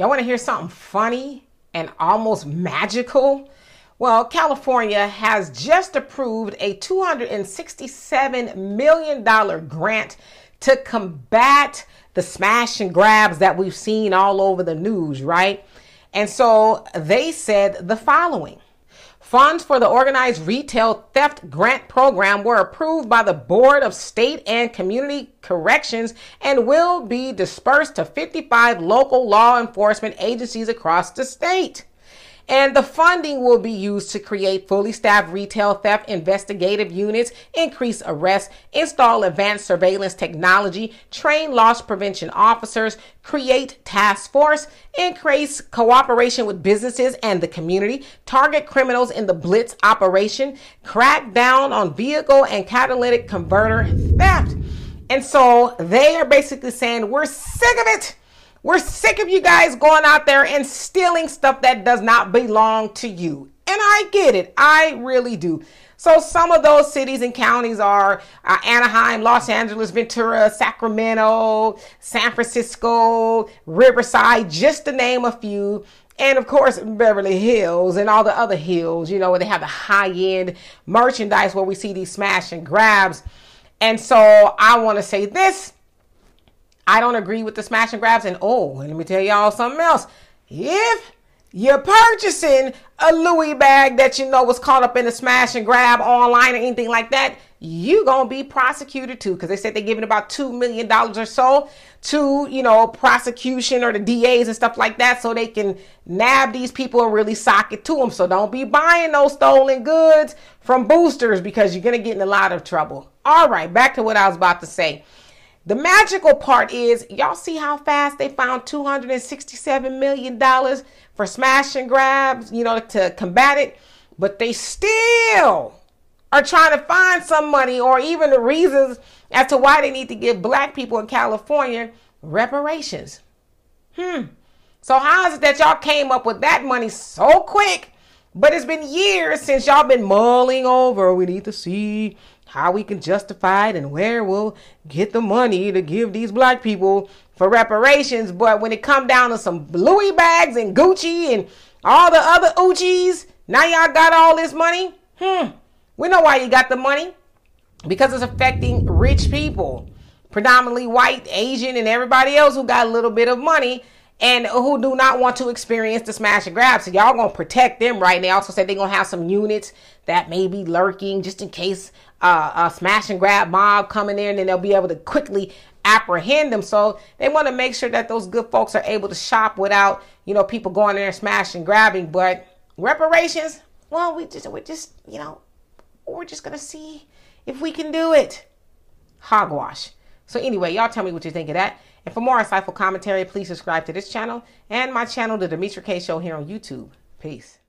Y'all want to hear something funny and almost magical? Well, California has just approved a $267 million grant to combat the smash and grabs that we've seen all over the news, right? And so they said the following Funds for the Organized Retail Theft Grant Program were approved by the Board of State and Community Corrections and will be dispersed to 55 local law enforcement agencies across the state. And the funding will be used to create fully staffed retail theft investigative units, increase arrests, install advanced surveillance technology, train loss prevention officers, create task force, increase cooperation with businesses and the community, target criminals in the blitz operation, crack down on vehicle and catalytic converter theft. And so they are basically saying, we're sick of it. We're sick of you guys going out there and stealing stuff that does not belong to you. And I get it. I really do. So some of those cities and counties are uh, Anaheim, Los Angeles, Ventura, Sacramento, San Francisco, Riverside, just to name a few. And of course, Beverly Hills and all the other hills, you know, where they have the high end merchandise where we see these smash and grabs. And so I want to say this I don't agree with the smash and grabs. And oh, let me tell y'all something else. If you're purchasing a Louis bag that you know was caught up in a smash and grab online or anything like that, you gonna be prosecuted too. Because they said they're giving about two million dollars or so to you know prosecution or the DAs and stuff like that, so they can nab these people and really sock it to them. So don't be buying those stolen goods from boosters because you're gonna get in a lot of trouble. All right, back to what I was about to say. The magical part is, y'all see how fast they found $267 million for smash and grabs, you know, to combat it, but they still are trying to find some money or even the reasons as to why they need to give black people in California reparations. Hmm. So how is it that y'all came up with that money so quick? But it's been years since y'all been mulling over. We need to see how we can justify it and where we'll get the money to give these black people for reparations. But when it come down to some Louis bags and Gucci and all the other Uchis, now y'all got all this money. Hmm. We know why you got the money. Because it's affecting rich people, predominantly white, Asian, and everybody else who got a little bit of money and who do not want to experience the smash and grab. So y'all gonna protect them, right? They also said they're gonna have some units that may be lurking just in case uh, a smash and grab mob coming in and then they'll be able to quickly apprehend them. So they want to make sure that those good folks are able to shop without you know people going in there and smashing, grabbing. But reparations, well, we just we just you know we're just gonna see if we can do it. Hogwash. So anyway, y'all tell me what you think of that. And for more insightful commentary, please subscribe to this channel and my channel, The Demetra Kaye Show here on YouTube. Peace.